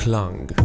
Klang.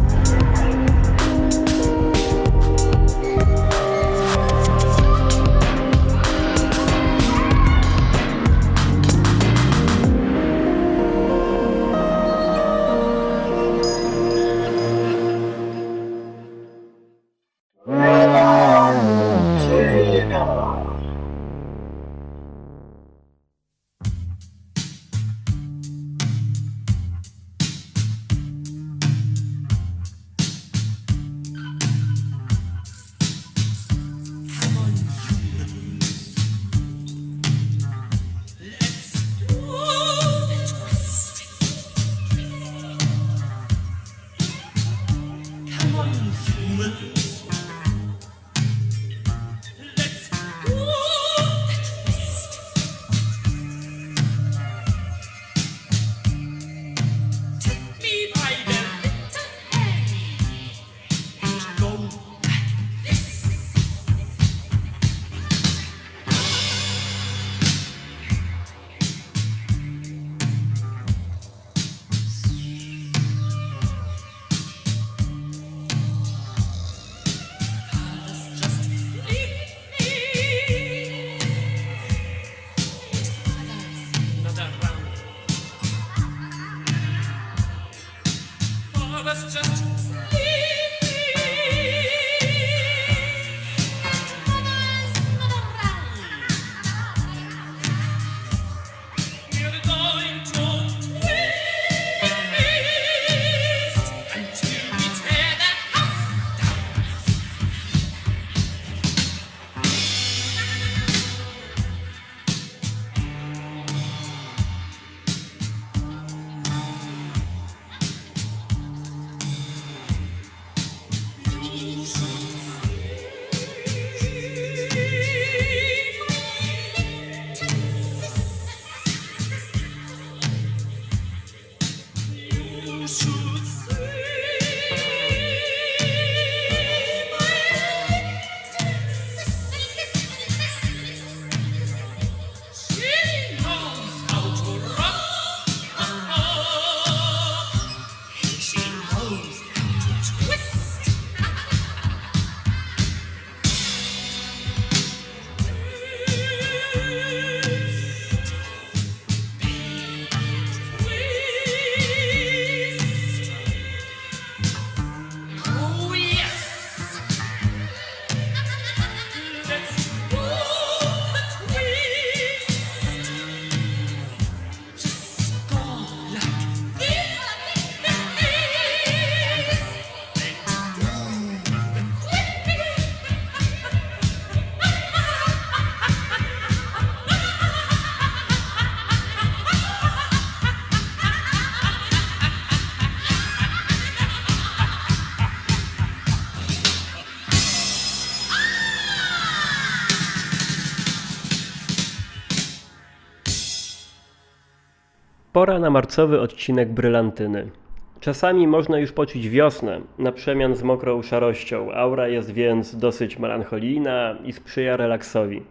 Pora na marcowy odcinek brylantyny. Czasami można już poczuć wiosnę, na przemian z mokrą szarością. Aura jest więc dosyć melancholijna i sprzyja relaksowi.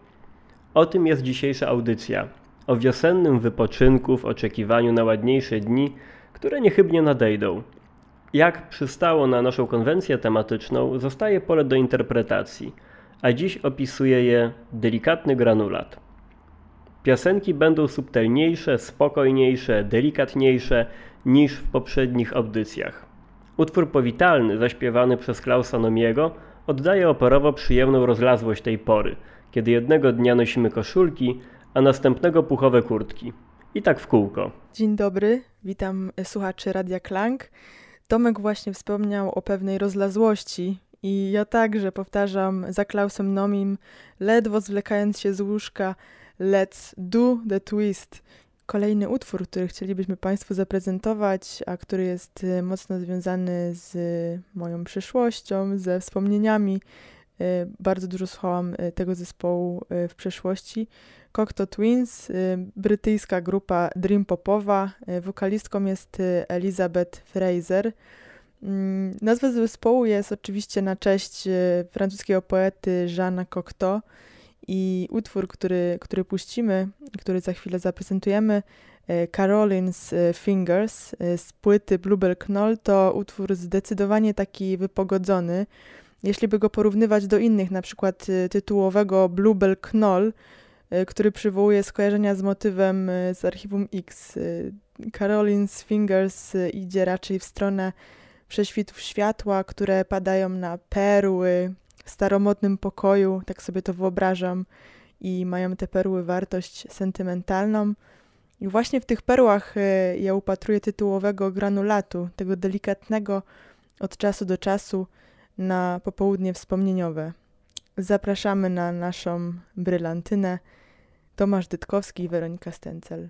O tym jest dzisiejsza audycja. O wiosennym wypoczynku w oczekiwaniu na ładniejsze dni, które niechybnie nadejdą. Jak przystało na naszą konwencję tematyczną, zostaje pole do interpretacji, a dziś opisuje je delikatny granulat. Piosenki będą subtelniejsze, spokojniejsze, delikatniejsze niż w poprzednich audycjach. Utwór powitalny, zaśpiewany przez Klausa Nomiego, oddaje operowo przyjemną rozlazłość tej pory, kiedy jednego dnia nosimy koszulki, a następnego puchowe kurtki. I tak w kółko. Dzień dobry, witam słuchaczy Radia Klang. Tomek właśnie wspomniał o pewnej rozlazłości i ja także powtarzam za Klausem Nomim, ledwo zwlekając się z łóżka, Let's Do the Twist. Kolejny utwór, który chcielibyśmy Państwu zaprezentować, a który jest y, mocno związany z moją przyszłością, ze wspomnieniami. Y, bardzo dużo słuchałam y, tego zespołu w przeszłości. Cocteau Twins, brytyjska grupa dream popowa. Wokalistką jest Elizabeth Fraser. Mm, nazwa zespołu jest oczywiście na cześć francuskiego poety Jeana Cocteau. I utwór, który, który puścimy, który za chwilę zaprezentujemy, Caroline's Fingers z płyty Bluebell Knoll to utwór zdecydowanie taki wypogodzony. Jeśli by go porównywać do innych, na przykład tytułowego Bluebell Knoll, który przywołuje skojarzenia z motywem z archiwum X. Caroline's Fingers idzie raczej w stronę prześwitów światła, które padają na perły staromodnym pokoju, tak sobie to wyobrażam, i mają te perły wartość sentymentalną. I właśnie w tych perłach e, ja upatruję tytułowego granulatu, tego delikatnego od czasu do czasu na popołudnie wspomnieniowe. Zapraszamy na naszą brylantynę. Tomasz Dytkowski i Weronika Stencel.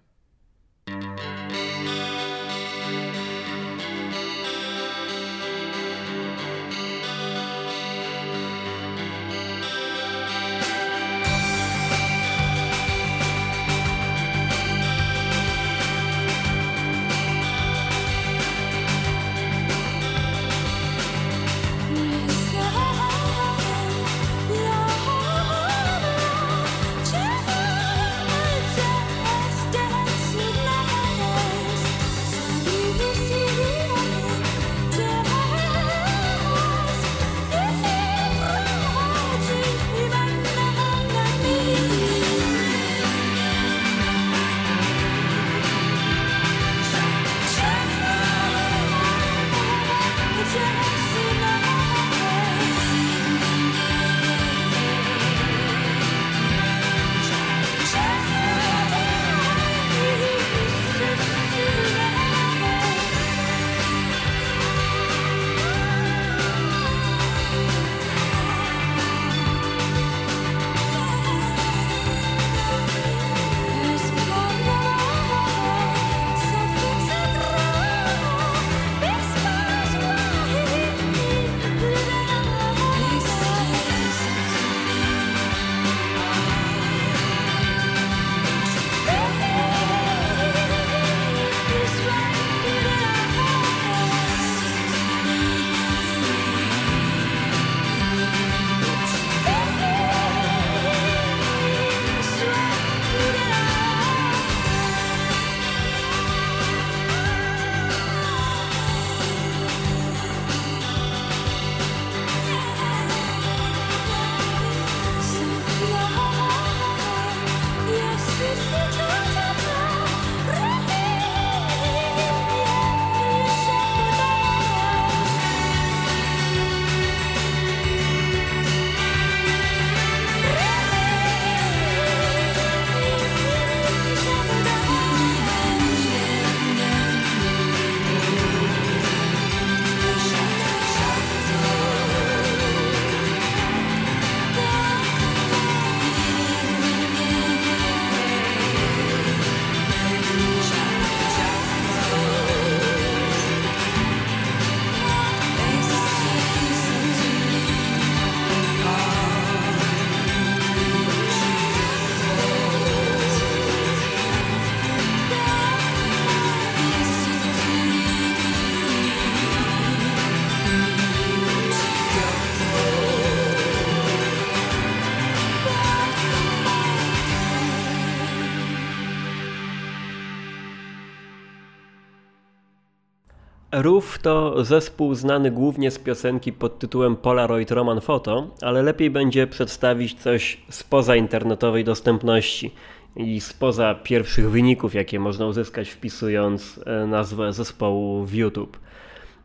Roof to zespół znany głównie z piosenki pod tytułem Polaroid Roman Photo, ale lepiej będzie przedstawić coś spoza internetowej dostępności i spoza pierwszych wyników, jakie można uzyskać wpisując e, nazwę zespołu w YouTube.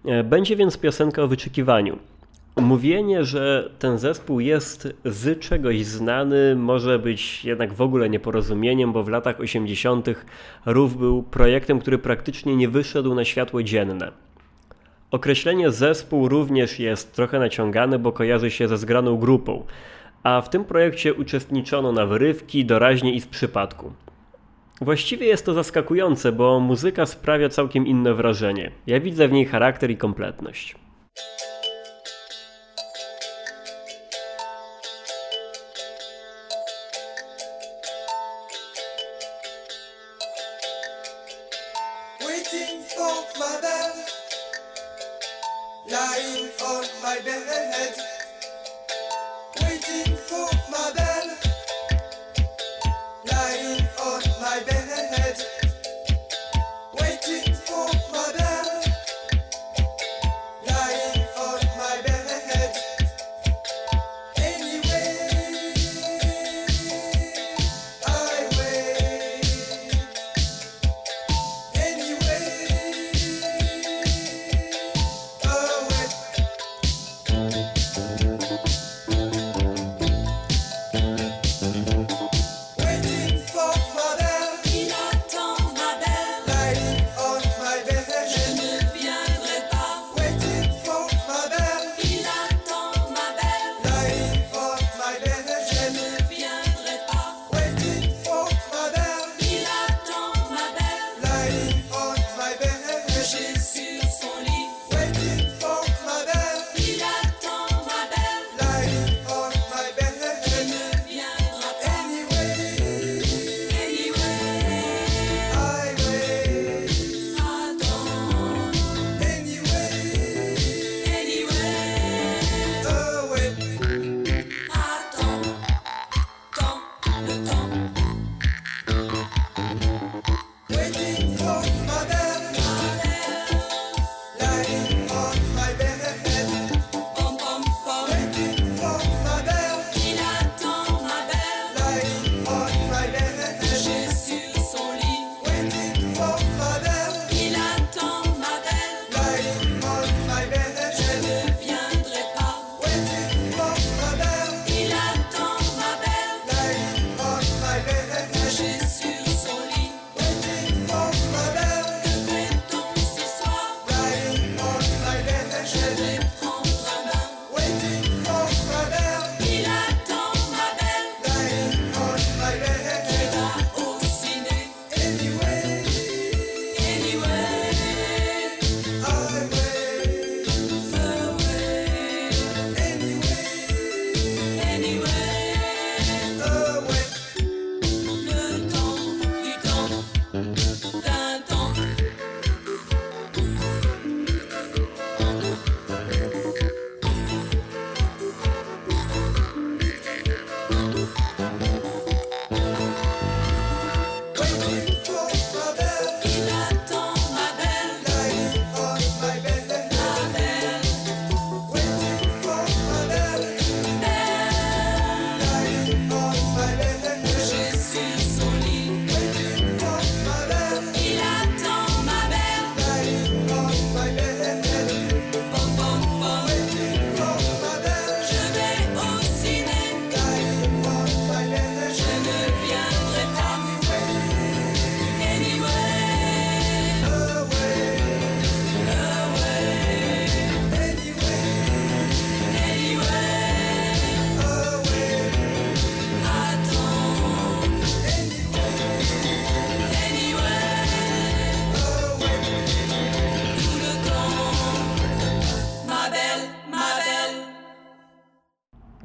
E, będzie więc piosenka o wyczekiwaniu. Mówienie, że ten zespół jest z czegoś znany, może być jednak w ogóle nieporozumieniem, bo w latach 80. RUF był projektem, który praktycznie nie wyszedł na światło dzienne. Określenie zespół również jest trochę naciągane, bo kojarzy się ze zgraną grupą, a w tym projekcie uczestniczono na wyrywki, doraźnie i z przypadku. Właściwie jest to zaskakujące, bo muzyka sprawia całkiem inne wrażenie. Ja widzę w niej charakter i kompletność.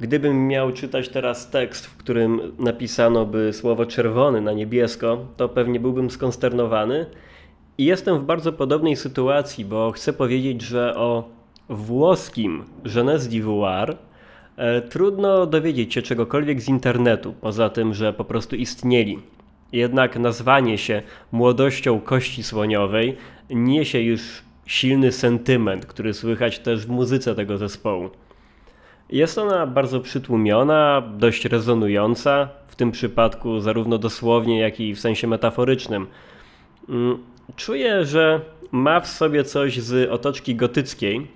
Gdybym miał czytać teraz tekst, w którym napisano by słowo czerwony na niebiesko, to pewnie byłbym skonsternowany. I jestem w bardzo podobnej sytuacji, bo chcę powiedzieć, że o włoskim Jeunesse d'Ivoire trudno dowiedzieć się czegokolwiek z internetu, poza tym, że po prostu istnieli. Jednak nazwanie się młodością kości słoniowej niesie już silny sentyment, który słychać też w muzyce tego zespołu. Jest ona bardzo przytłumiona, dość rezonująca, w tym przypadku zarówno dosłownie, jak i w sensie metaforycznym. Mm, czuję, że ma w sobie coś z otoczki gotyckiej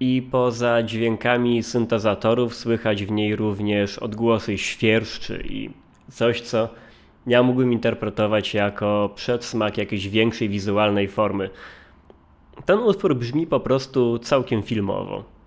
i poza dźwiękami syntezatorów słychać w niej również odgłosy świerszczy i coś, co ja mógłbym interpretować jako przedsmak jakiejś większej wizualnej formy. Ten utwór brzmi po prostu całkiem filmowo.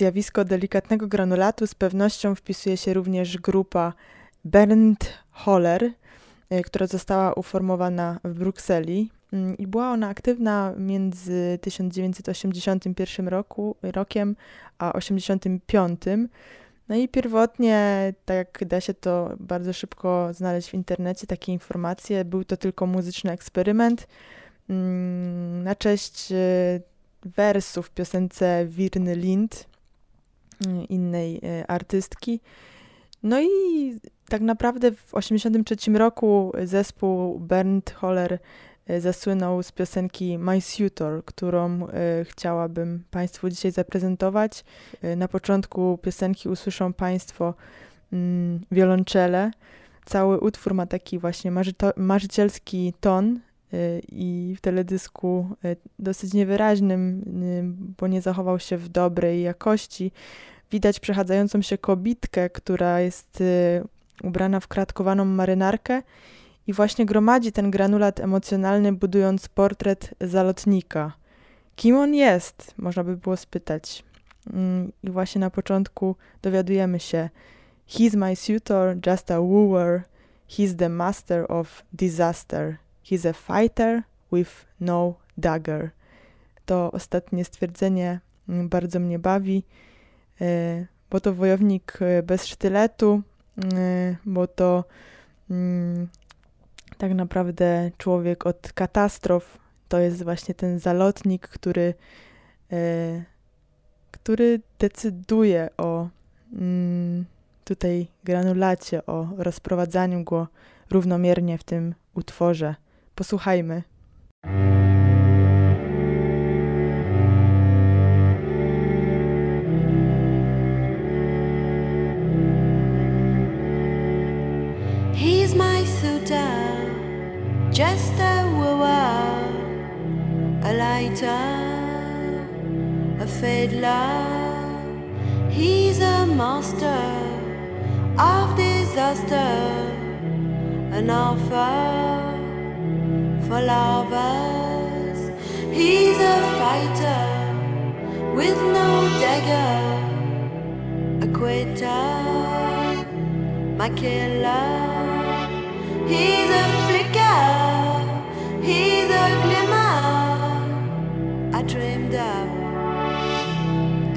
Zjawisko delikatnego granulatu z pewnością wpisuje się również grupa Bernd Holler, y, która została uformowana w Brukseli. Mm, i była ona aktywna między 1981 roku, rokiem a 1985. No i pierwotnie, tak da się to bardzo szybko znaleźć w internecie, takie informacje, był to tylko muzyczny eksperyment. Mm, na cześć y, wersów w piosence Wirny Lind, innej e, artystki. No i tak naprawdę w 1983 roku zespół Bernd Holler e, zasłynął z piosenki My Suitor, którą e, chciałabym Państwu dzisiaj zaprezentować. Na początku piosenki usłyszą Państwo mm, wiolonczele. Cały utwór ma taki właśnie marzycielski ton, i w teledysku dosyć niewyraźnym, bo nie zachował się w dobrej jakości. Widać przechadzającą się kobitkę, która jest ubrana w kratkowaną marynarkę i właśnie gromadzi ten granulat emocjonalny, budując portret zalotnika. Kim on jest? Można by było spytać. Mm, I właśnie na początku dowiadujemy się: He's my suitor, just a wooer. He's the master of disaster. He's a fighter with no dagger. To ostatnie stwierdzenie mm, bardzo mnie bawi, e, bo to wojownik e, bez sztyletu, e, bo to mm, tak naprawdę człowiek od katastrof. To jest właśnie ten zalotnik, który, który decyduje o tutaj granulacie, o rozprowadzaniu go równomiernie w tym utworze. Posłuchajmy. He's my suitor, just a wooer, a lighter, a fiddler. He's a master of disaster, an offer for lovers. He's a fighter with no dagger, a quitter, my killer. He's a flicker, he's a glimmer. I dreamed up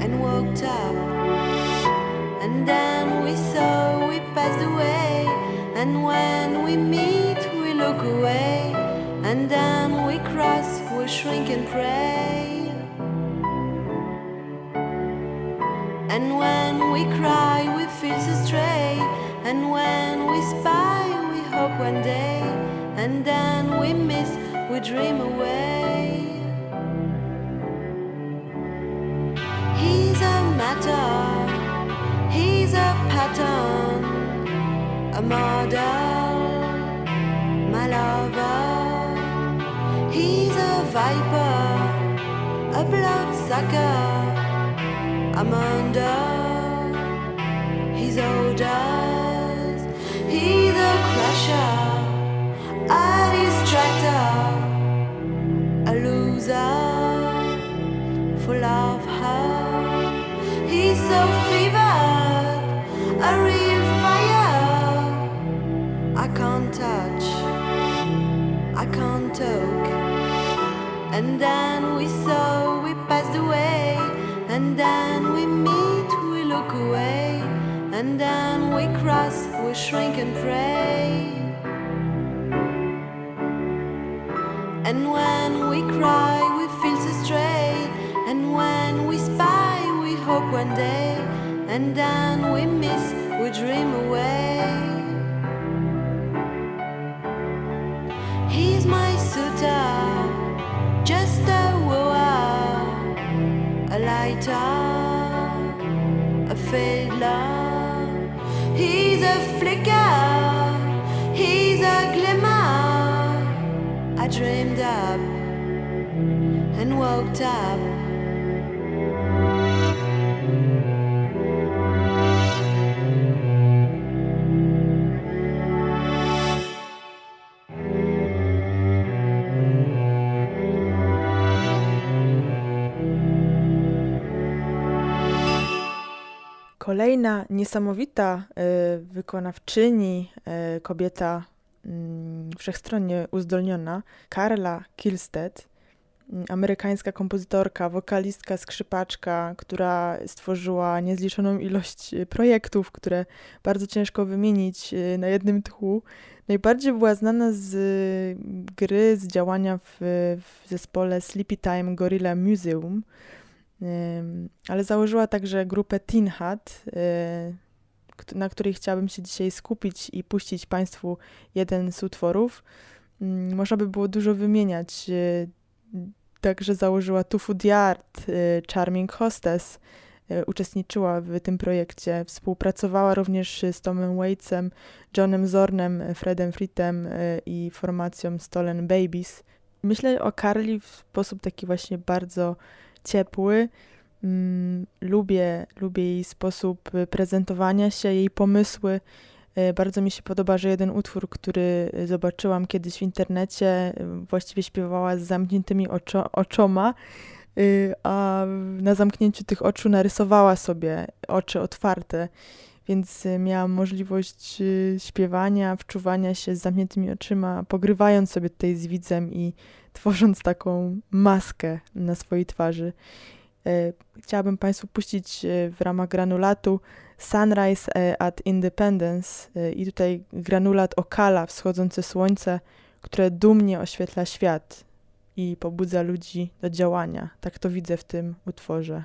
and woke up, and then we saw we passed away, and when we meet, we look away. And then we cross, we shrink and pray. And when we cry, we feel so stray. And when we spy, we hope one day. And then we miss, we dream away. He's a matter, he's a pattern, a model, viper, a bloodsucker. I'm under his orders. He's a crusher, a distractor, a loser, full of her. He's so And then we saw, we passed away. And then we meet, we look away. And then we cross, we shrink and pray. And when we cry, we feel so stray. And when we spy, we hope one day. And then we miss, we dream away. He's my a lighter, a fiddler. He's a flicker, he's a glimmer. I dreamed up and woke up. Kolejna niesamowita y, wykonawczyni, y, kobieta mm, wszechstronnie uzdolniona, Karla Kilstead, mm, amerykańska kompozytorka, wokalistka, skrzypaczka, która stworzyła niezliczoną ilość y, projektów, które bardzo ciężko wymienić na jednym tchu. Najbardziej była znana z gry, z działania w, w zespole Sleepy Time Gorilla Museum, ale założyła także grupę Teen Hat, y, na której chciałabym się dzisiaj skupić i puścić Państwu jeden z utworów. Można by było dużo wymieniać. Y, także założyła Food Yard, y, Charming Hostess, uczestniczyła w tym projekcie. Współpracowała również z Tomem Waitsem, Johnem Zornem, Fredem Frittem i formacją Stolen Babies. Myślę o Carly w sposób taki właśnie bardzo ciepły. Mm, lubię, lubię jej sposób prezentowania się, jej pomysły. E, bardzo mi się podoba, że jeden utwór, który zobaczyłam kiedyś w internecie, właściwie śpiewała z zamkniętymi oczo oczoma, a na zamknięciu tych oczu narysowała sobie oczy otwarte. Więc miałam możliwość śpiewania, wczuwania się z zamkniętymi oczyma, pogrywając sobie tutaj z widzem i tworząc taką maskę na swojej twarzy. E, chciałabym Państwu puścić e, w ramach granulatu Sunrise e, at Independence i tutaj granulat Okala, wschodzące słońce, które dumnie oświetla świat i pobudza ludzi do działania. Tak to widzę w tym utworze.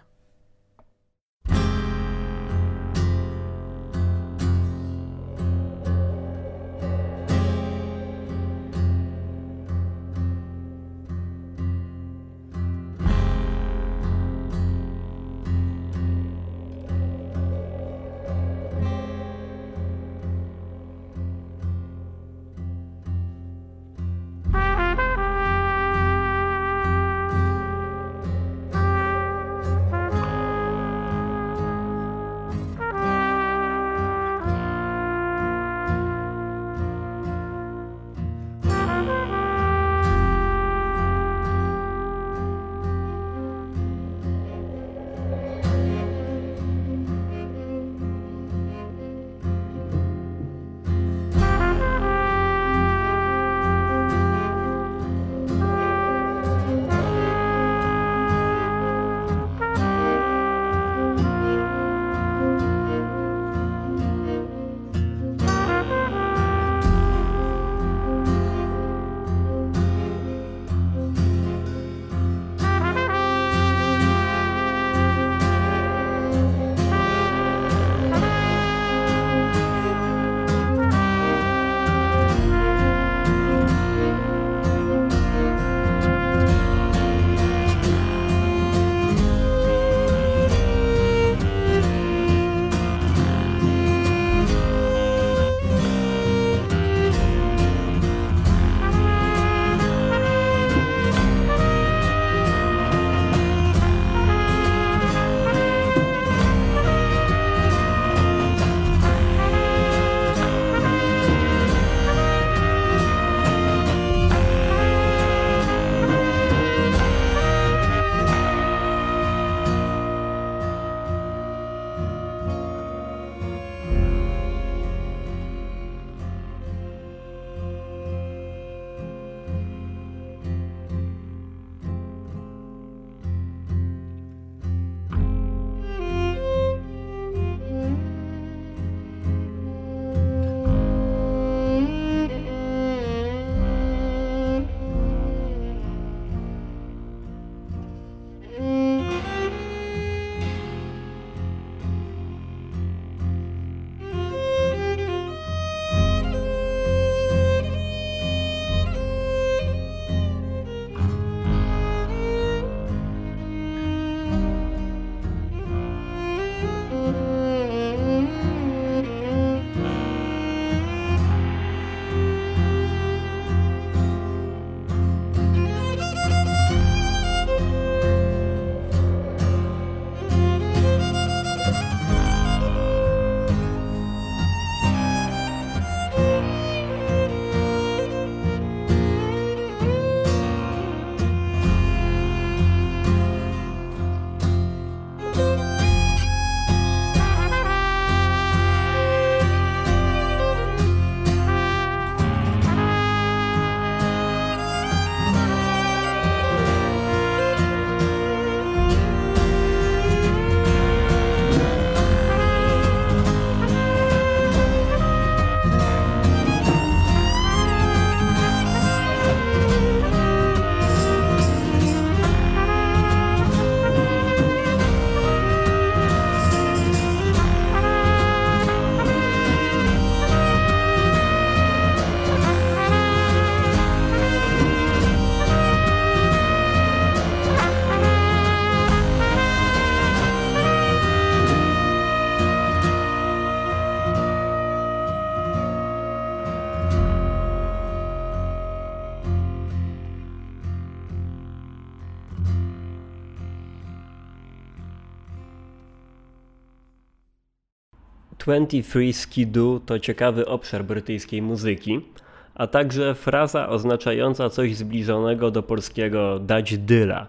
23 Skidoo to ciekawy obszar brytyjskiej muzyki, a także fraza oznaczająca coś zbliżonego do polskiego dać dyla,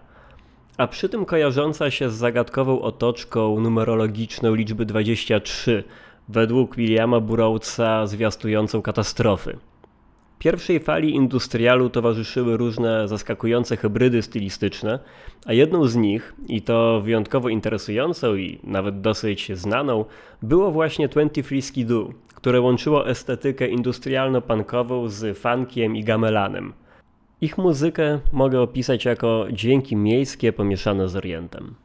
a przy tym kojarząca się z zagadkową otoczką numerologiczną liczby 23, według Williama Burroughsa zwiastującą katastrofy. Pierwszej fali industrialu towarzyszyły różne zaskakujące hybrydy stylistyczne, a jedną z nich, i to wyjątkowo interesującą i nawet dosyć znaną, było właśnie 23 Skidoo, które łączyło estetykę industrialno-punkową z funkiem i gamelanem. Ich muzykę mogę opisać jako dźwięki miejskie pomieszane z orientem.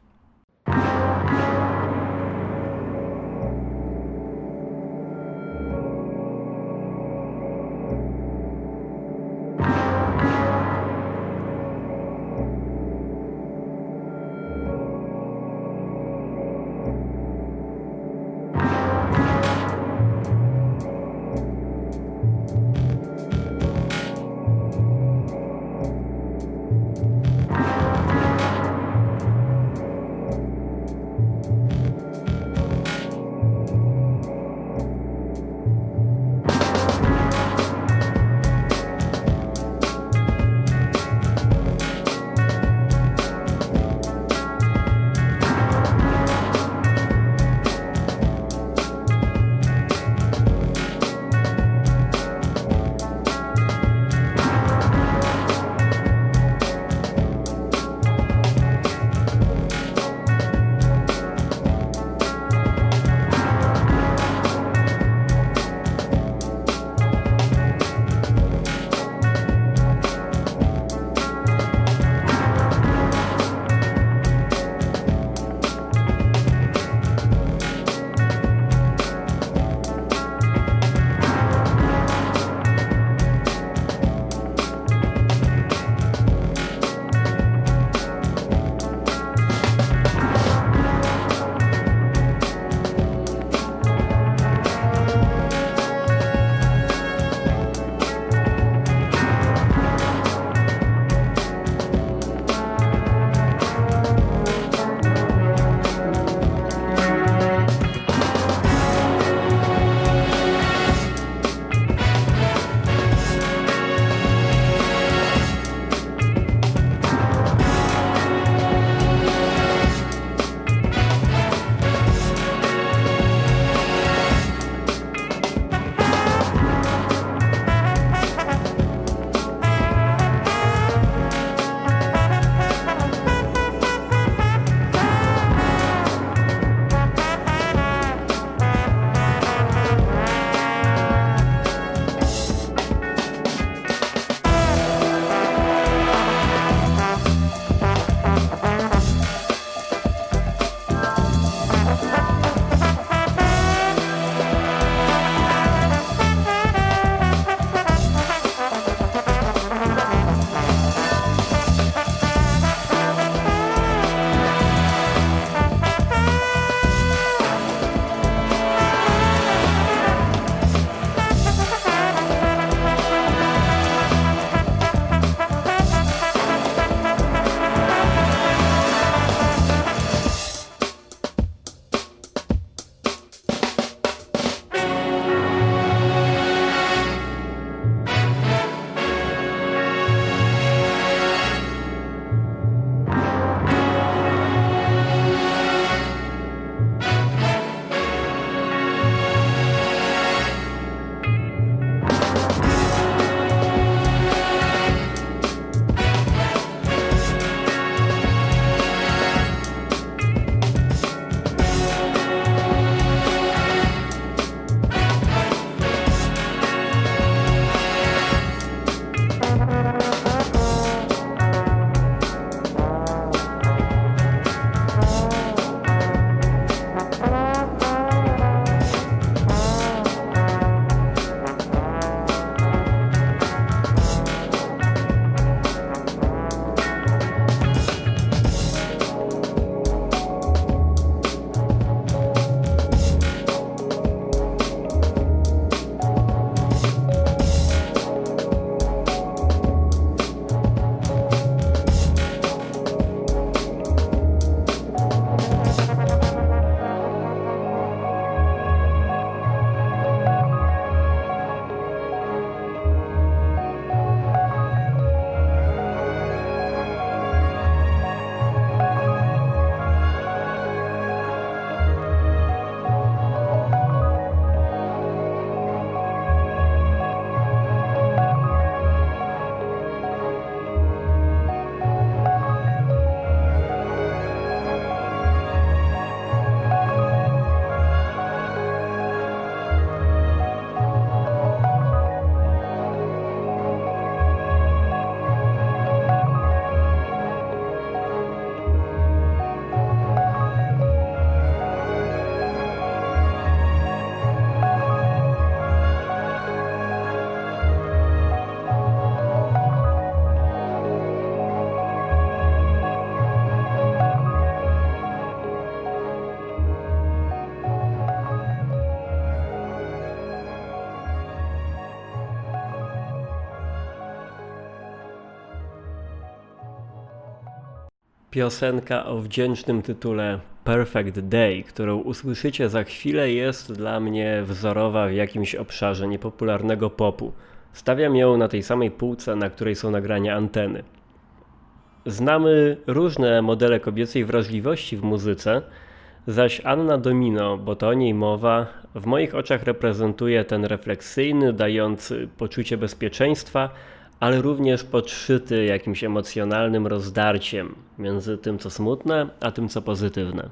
Piosenka o wdzięcznym tytule Perfect Day, którą usłyszycie za chwilę, jest dla mnie wzorowa w jakimś obszarze niepopularnego popu. Stawiam ją na tej samej półce, na której są nagrania anteny. Znamy różne modele kobiecej wrażliwości w muzyce, zaś Anna Domino, bo to o niej mowa, w moich oczach reprezentuje ten refleksyjny, dający poczucie bezpieczeństwa, ale również podszyty jakimś emocjonalnym rozdarciem między tym, co smutne, a tym, co pozytywne.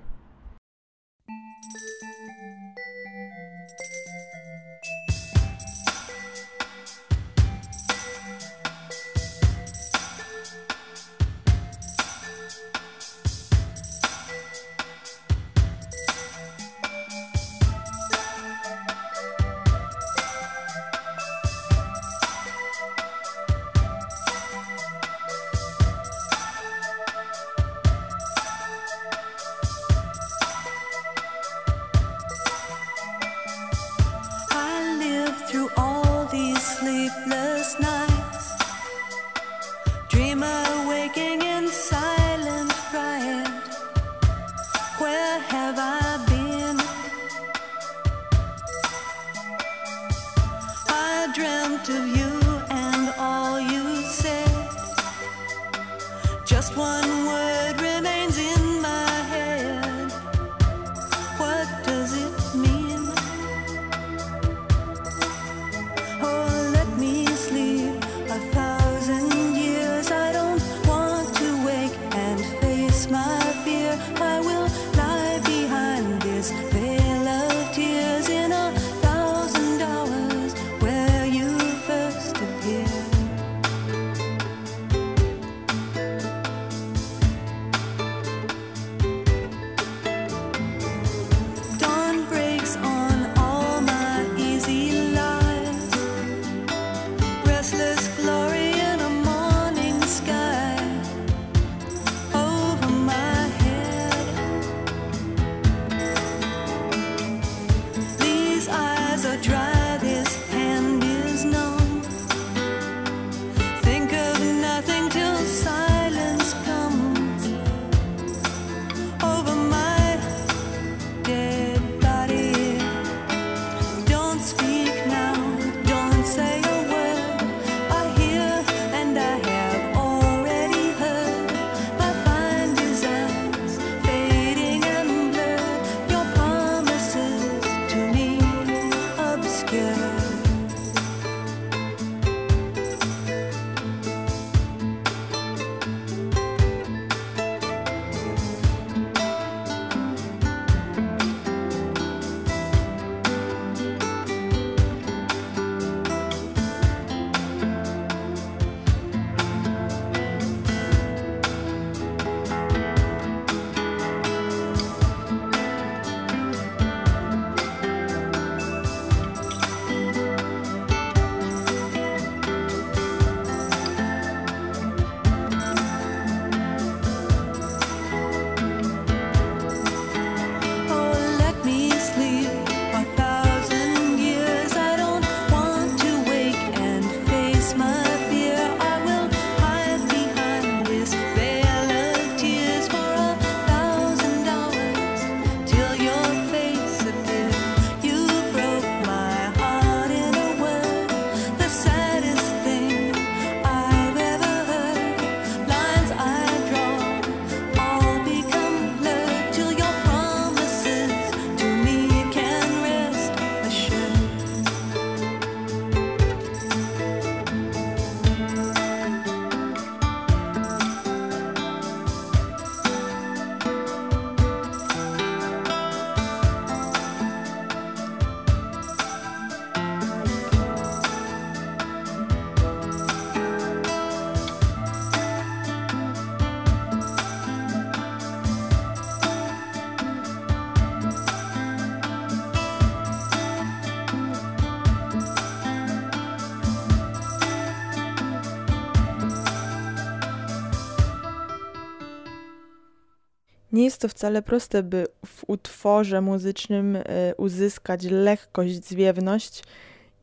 Nie jest to wcale proste, by w utworze muzycznym e, uzyskać lekkość, zwiewność.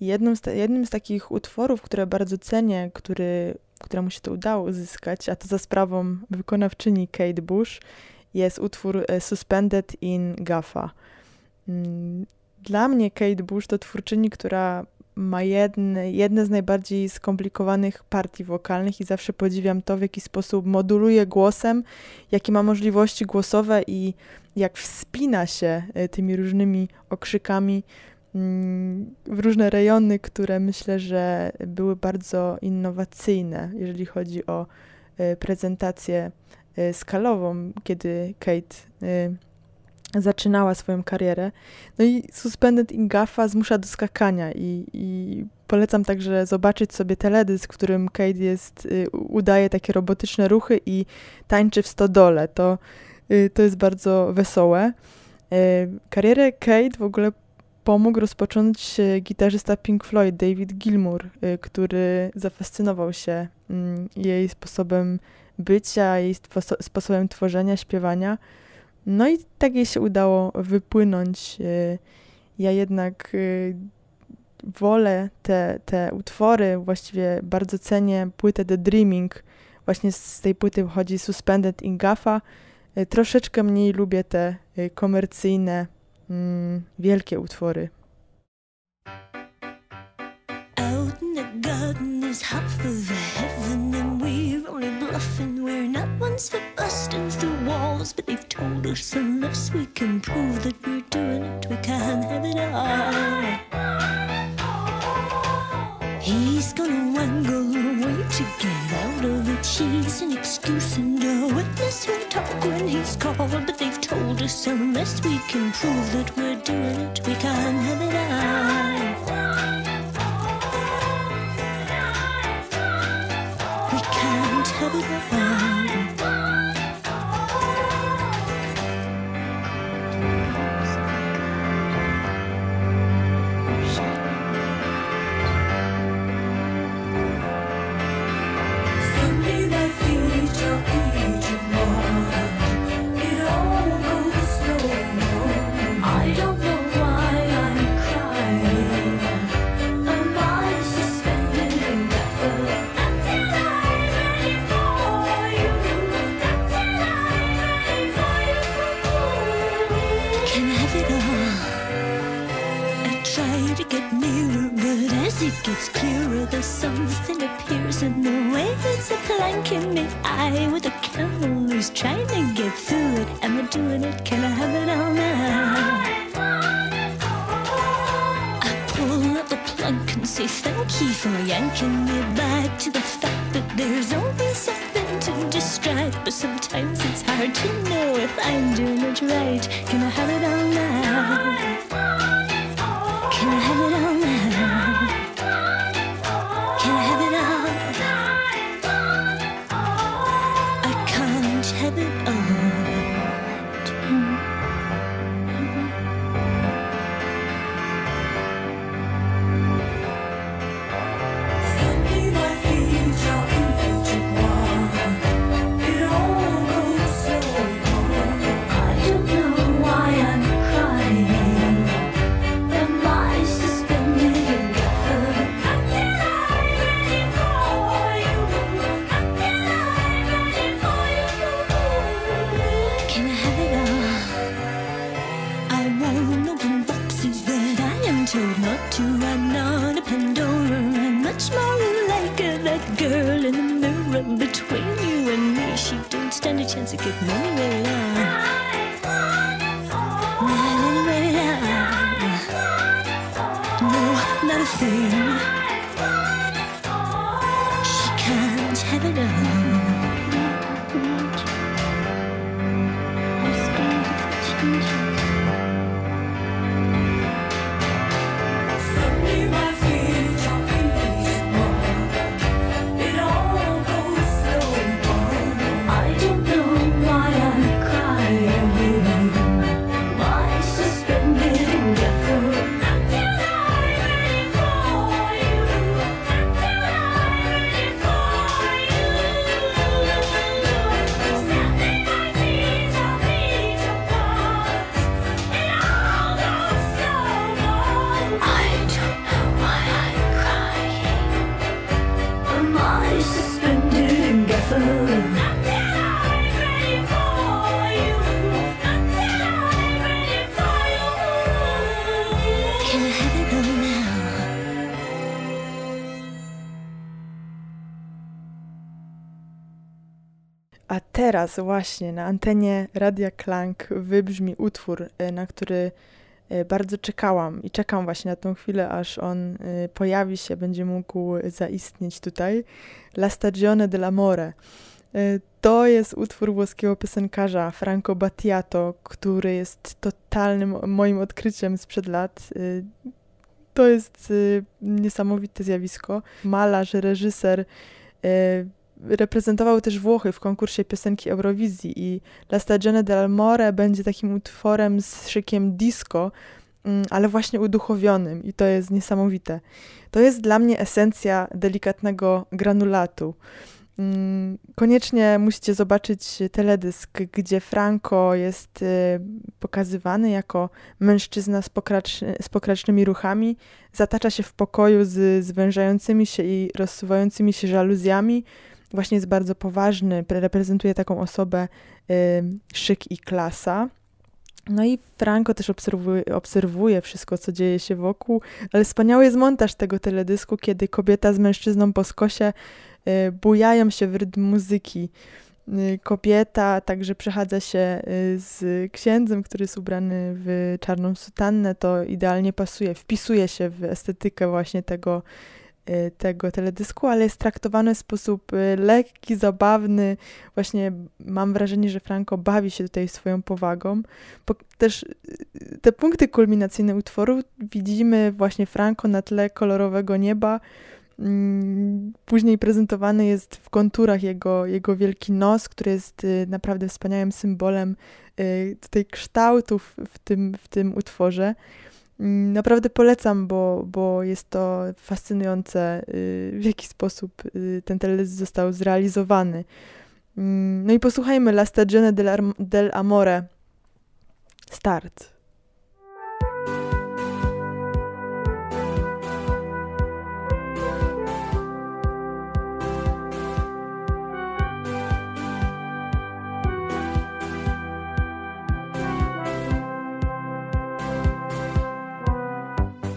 Jednym z, jednym z takich utworów, które bardzo cenię, który któremu się to udało uzyskać, a to za sprawą wykonawczyni Kate Bush, jest utwór e, Suspended in Gaffa. Mm, dla mnie Kate Bush to twórczyni, która ma jedne, jedne z najbardziej skomplikowanych partii wokalnych i zawsze podziwiam to, w jaki sposób moduluje głosem, jakie ma możliwości głosowe i jak wspina się e, tymi różnymi okrzykami mm, w różne rejony, które myślę, że były bardzo innowacyjne, jeżeli chodzi o e, prezentację e, skalową, kiedy Kate zaczynała swoją karierę. No i Suspended in Gaffa zmusza do skakania i, i polecam także zobaczyć sobie teledysk, w którym Kate jest, y, udaje takie robotyczne ruchy i tańczy w stodole. To, y, to jest bardzo wesołe. Y, karierę Kate w ogóle pomógł rozpocząć gitarzysta Pink Floyd, David Gilmour, który zafascynował się mm, jej sposobem bycia, jej sposobem tworzenia, śpiewania. No i tak jej się udało wypłynąć. Y, ja jednak y, wolę te, te utwory, właściwie bardzo cenię płytę The Dreaming. Właśnie z tej płyty wychodzi Suspended in Gaffa. Y, troszeczkę mniej lubię te komercyjne, mm, wielkie utwory. The garden is half of heaven and we're only bluffing. We're not ones for busting through walls, but they've told us unless we can prove that we're doing it, we can't have it all. He's gonna wangle away to get out of it. She's an excuse and a witness who'll talk when he's called, but they've told us unless we can prove that we're doing it, we can't have it all. the world. gets clearer, There's something appears in the way it's a plank in the eye with a camel who's trying to get through it. Am I doing it? Can I have it all now? I pull up the plug and say thank you for yanking me back to the fact that there's always something to distract, but sometimes it's hard to know if I'm doing it right. Can I teraz właśnie na antenie Radia Klank wybrzmi utwór, e, na który e, bardzo czekałam i czekam właśnie na tą chwilę, aż on e, pojawi się, będzie mógł zaistnieć tutaj. La Stagione dell'Amore. To jest utwór włoskiego piosenkarza Franco Battiato, który jest totalnym moim odkryciem sprzed lat. To jest niesamowite zjawisko. Malarz, reżyser, reprezentował też Włochy w konkursie piosenki Eurowizji i La Stagione dell'Amore będzie takim utworem z szykiem disco, mm, ale właśnie uduchowionym i to jest niesamowite. To jest dla mnie esencja delikatnego granulatu. Mm, koniecznie musicie zobaczyć teledysk, gdzie Franco jest y, pokazywany jako mężczyzna z, z pokracznymi ruchami, zatacza się w pokoju z zwężającymi się i rozsuwającymi się żaluzjami, właśnie jest bardzo poważny, reprezentuje taką osobę y, szyk i klasa. No i Franco też obserwuje, obserwuje wszystko, co dzieje się wokół, ale wspaniały jest montaż tego teledysku, kiedy kobieta z mężczyzną po skosie y, bujają się w rytm muzyki. Y, kobieta także przechadza się y, z księdzem, który jest ubrany w czarną sutannę, to idealnie pasuje, wpisuje się w estetykę właśnie tego tego teledysku, ale jest traktowany w sposób y, lekki, zabawny. Właśnie mam wrażenie, że Franco bawi się tutaj swoją powagą. Też y, te punkty kulminacyjne utworu widzimy właśnie Franco na tle kolorowego nieba. Mm, później prezentowany jest w konturach jego, jego wielki nos, który jest naprawdę wspaniałym symbolem tutaj kształtów w tym, w tym utworze. Mm, naprawdę polecam, bo, bo jest to fascynujące, y, w jaki sposób y, ten teledysk został zrealizowany. Mm, no i posłuchajmy La Stagione del, del Amore. Start.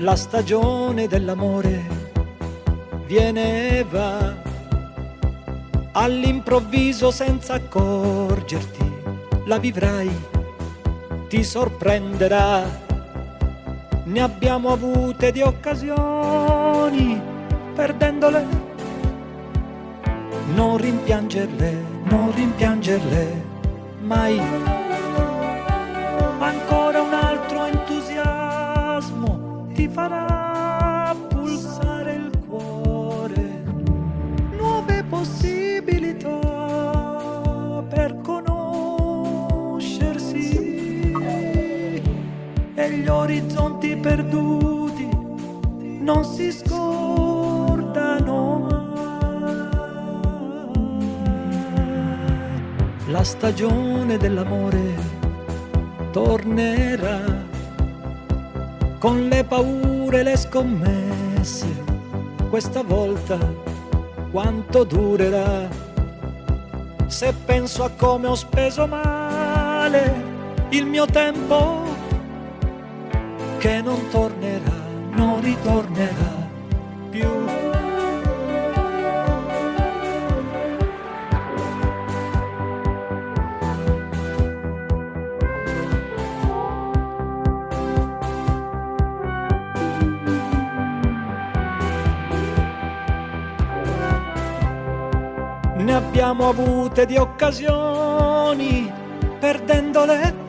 la stagione dell'amore viene e va all'improvviso senza accorgerti, la vivrai, ti sorprenderà. Ne abbiamo avute di occasioni, perdendole. Non rimpiangerle, non rimpiangerle mai. Gli orizzonti perduti non si scordano mai. La stagione dell'amore tornerà con le paure e le scommesse, questa volta quanto durerà? Se penso a come ho speso male il mio tempo, che non tornerà, non ritornerà più. abbiamo avute di occasioni, perdendole.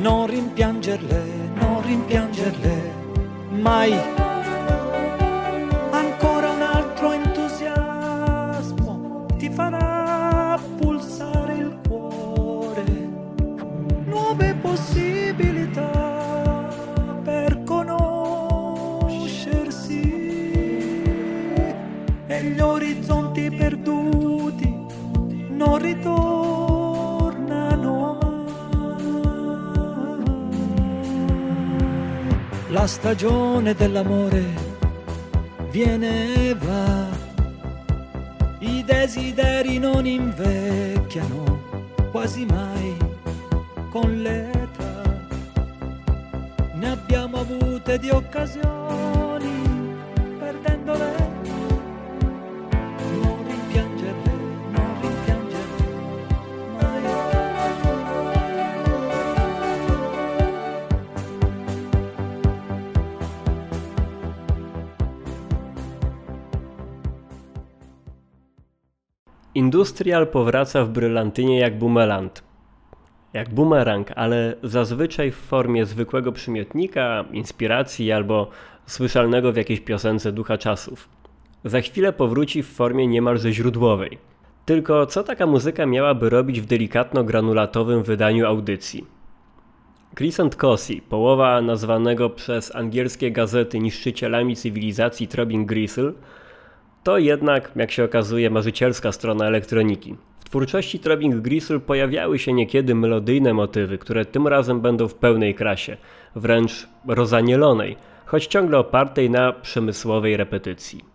Non rimpiangerle, non rimpiangerle mai. Stagione dell'amore viene e va, i desideri non invecchiano quasi mai con l'età, ne abbiamo avute di occasioni Industrial powraca w brylantynie jak bumelant. Jak bumerang, ale zazwyczaj w formie zwykłego przymiotnika, inspiracji albo słyszalnego w jakiejś piosence ducha czasów. Za chwilę powróci w formie niemalże źródłowej. Tylko co taka muzyka miałaby robić w delikatno-granulatowym wydaniu audycji? Crescent Cosi, połowa nazwanego przez angielskie gazety niszczycielami cywilizacji Trobin Gristle, to jednak, jak się okazuje, marzycielska strona elektroniki. W twórczości Trobing Gristle pojawiały się niekiedy melodyjne motywy, które tym razem będą w pełnej krasie, wręcz rozanielonej, choć ciągle opartej na przemysłowej repetycji.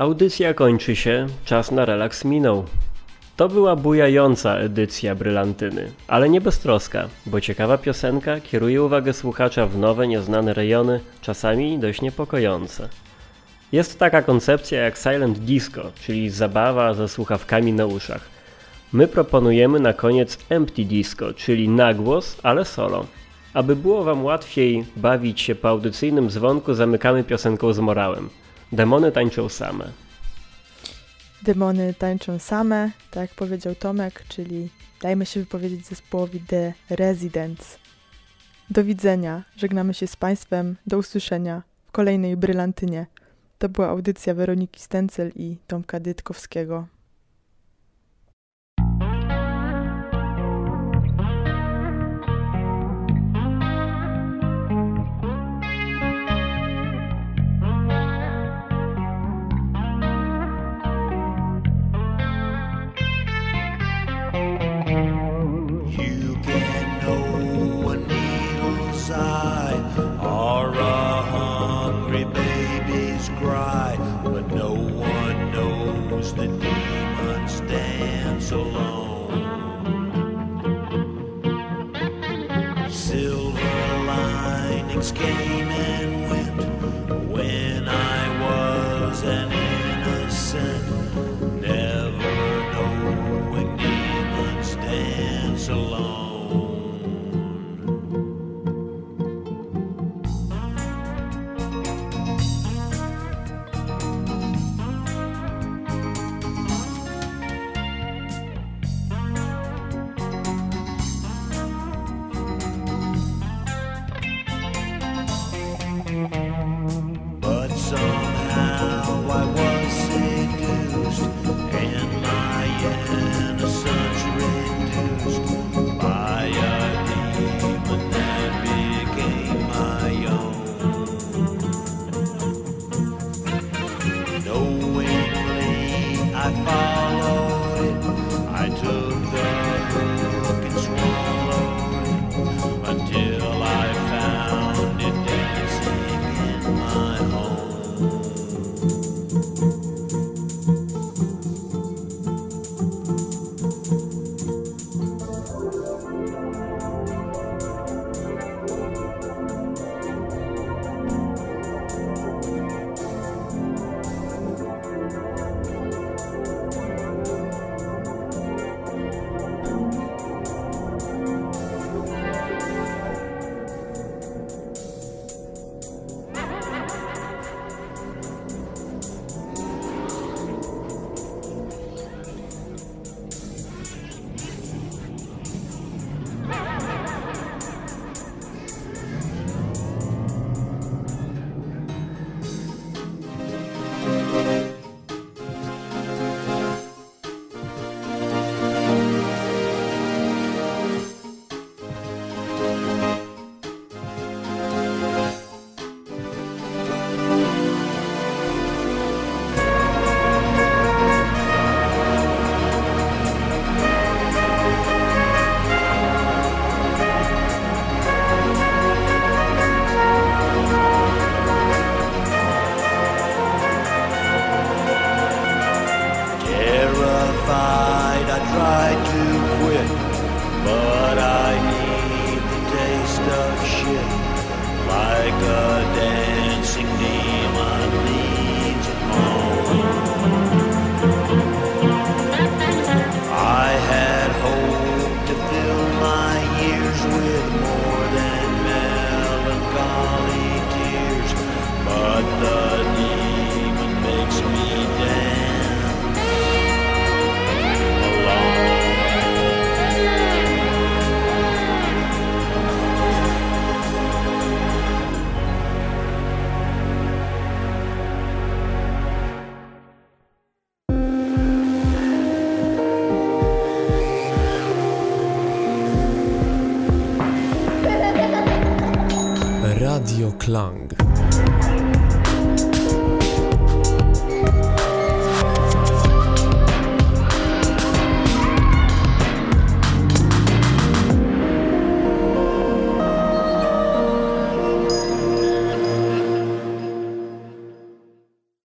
Audycja kończy się, czas na relaks minął. To była bujająca edycja Brylantyny, ale nie beztroska, bo ciekawa piosenka kieruje uwagę słuchacza w nowe, nieznane rejony, czasami dość niepokojące. Jest taka koncepcja jak silent disco, czyli zabawa ze słuchawkami na uszach. My proponujemy na koniec empty disco, czyli nagłos, ale solo. Aby było Wam łatwiej bawić się po audycyjnym dzwonku, zamykamy piosenką z morałem. Demony tańczą same. Demony tańczą same, tak powiedział Tomek, czyli dajmy się wypowiedzieć zespołowi The Residents. Do widzenia, żegnamy się z Państwem, do usłyszenia w kolejnej brylantynie. To była audycja Weroniki Stencel i Tomka Dytkowskiego.